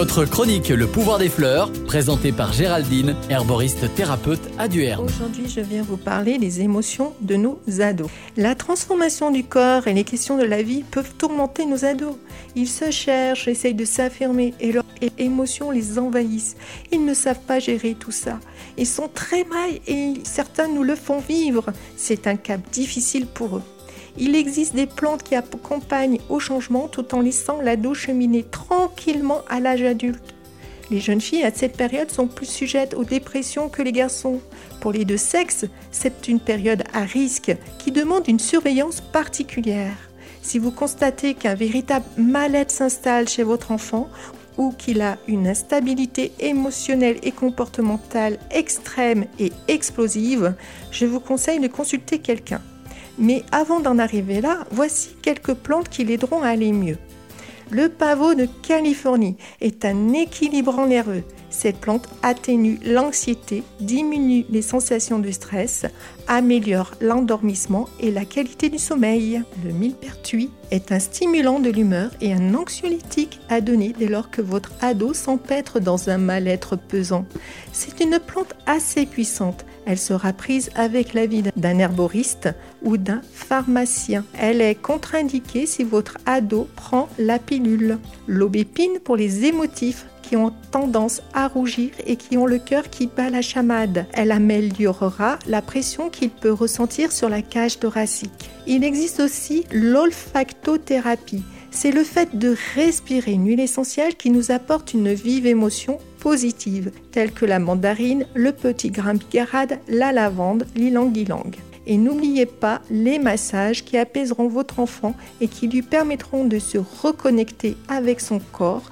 Votre chronique Le pouvoir des fleurs, présentée par Géraldine, herboriste thérapeute à Duerne. Aujourd'hui, je viens vous parler des émotions de nos ados. La transformation du corps et les questions de la vie peuvent tourmenter nos ados. Ils se cherchent, essayent de s'affirmer et leurs émotions les envahissent. Ils ne savent pas gérer tout ça. Ils sont très mal et certains nous le font vivre. C'est un cap difficile pour eux. Il existe des plantes qui accompagnent au changement tout en laissant l'ado cheminer tranquillement à l'âge adulte. Les jeunes filles à cette période sont plus sujettes aux dépressions que les garçons. Pour les deux sexes, c'est une période à risque qui demande une surveillance particulière. Si vous constatez qu'un véritable mal-être s'installe chez votre enfant ou qu'il a une instabilité émotionnelle et comportementale extrême et explosive, je vous conseille de consulter quelqu'un. Mais avant d'en arriver là, voici quelques plantes qui l'aideront à aller mieux. Le pavot de Californie est un équilibrant nerveux. Cette plante atténue l'anxiété, diminue les sensations de stress, améliore l'endormissement et la qualité du sommeil. Le millepertuis est un stimulant de l'humeur et un anxiolytique à donner dès lors que votre ado s'empêtre dans un mal-être pesant. C'est une plante assez puissante elle sera prise avec l'avis d'un herboriste ou d'un pharmacien. Elle est contre-indiquée si votre ado prend la pilule. L'aubépine pour les émotifs qui ont tendance à rougir et qui ont le cœur qui bat la chamade. Elle améliorera la pression qu'il peut ressentir sur la cage thoracique. Il existe aussi l'olfactothérapie. C'est le fait de respirer une huile essentielle qui nous apporte une vive émotion positive, telles que la mandarine, le petit grain la lavande, l'ilang-ilang. Et n'oubliez pas les massages qui apaiseront votre enfant et qui lui permettront de se reconnecter avec son corps